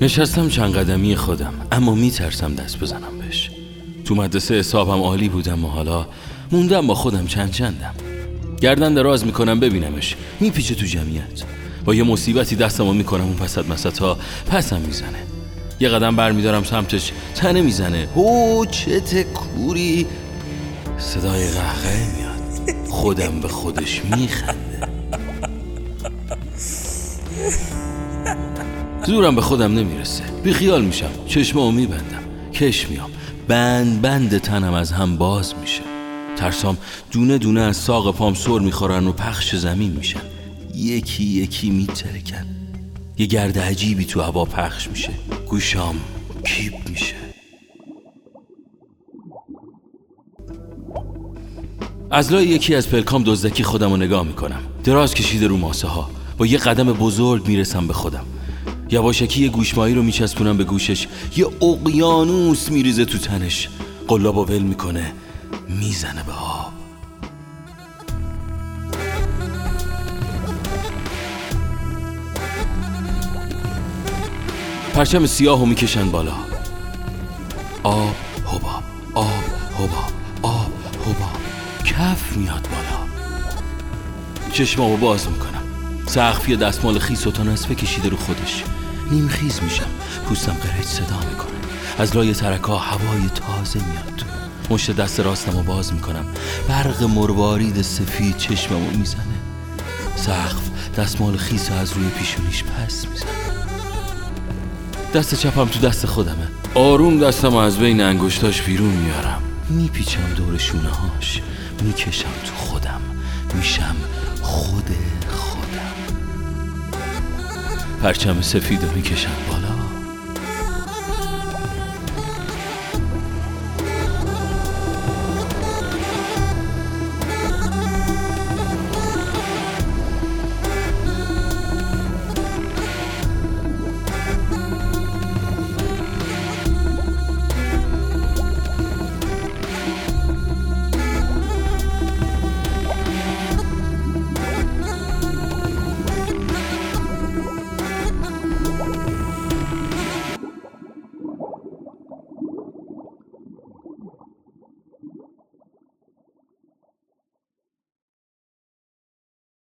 نشستم چند قدمی خودم اما میترسم دست بزنم بهش. تو مدرسه حسابم عالی بودم و حالا موندم با خودم چند چندم. گردن دراز می‌کنم ببینمش میپیچه تو جمعیت. با یه مصیبتی دستمو می‌کنم اون پسد مسد ها پسم می‌زنه. یه قدم برمیدارم سمتش تنه می‌زنه. هو چه کوری صدای قهقه میاد. خودم به خودش میخنده زورم به خودم نمی‌رسه. بیخیال میشم. چشممو میبندم. کش میام. بند بند تنم از هم باز میشه. ترسام دونه دونه از ساق پام سر می‌خورن و پخش زمین میشن. یکی یکی میترکن. یه گرد عجیبی تو هوا پخش میشه. گوشام کیپ میشه. از لای یکی از پلکام دزدکی خودم رو نگاه می‌کنم. دراز کشیده رو ماسه ها با یه قدم بزرگ می‌رسم به خودم. یواشکی یه گوشمایی رو میچسبونم به گوشش. یه اقیانوس میریزه تو تنش. قلاب ول می‌کنه. می‌زنه به آب. پرچم سیاه رو می‌کشن بالا. آب حباب. آب حباب. آب حباب. کف میاد بالا. چشمامو باز می‌کنم. سقفی دستمال خیس و تا نصفه کشیده رو خودش. نیم خیز میشم. پوستم قرهج صدا می‌کنه. از لای ترکا هوای تازه میاد. مشت دست راستم رو باز می‌کنم. برق مروارید سفید چشممو می‌زنه. سقف دستمال خیس از روی پیشونیش پس می‌زنه. دست چپم تو دست خودمه. آروم دستم از بین انگشتاش بیرون میارم. میپیچم دور شونه هاش می‌کشم تو خودم. میشم خود خودم. پرچم سفید رو می‌کشم بالا.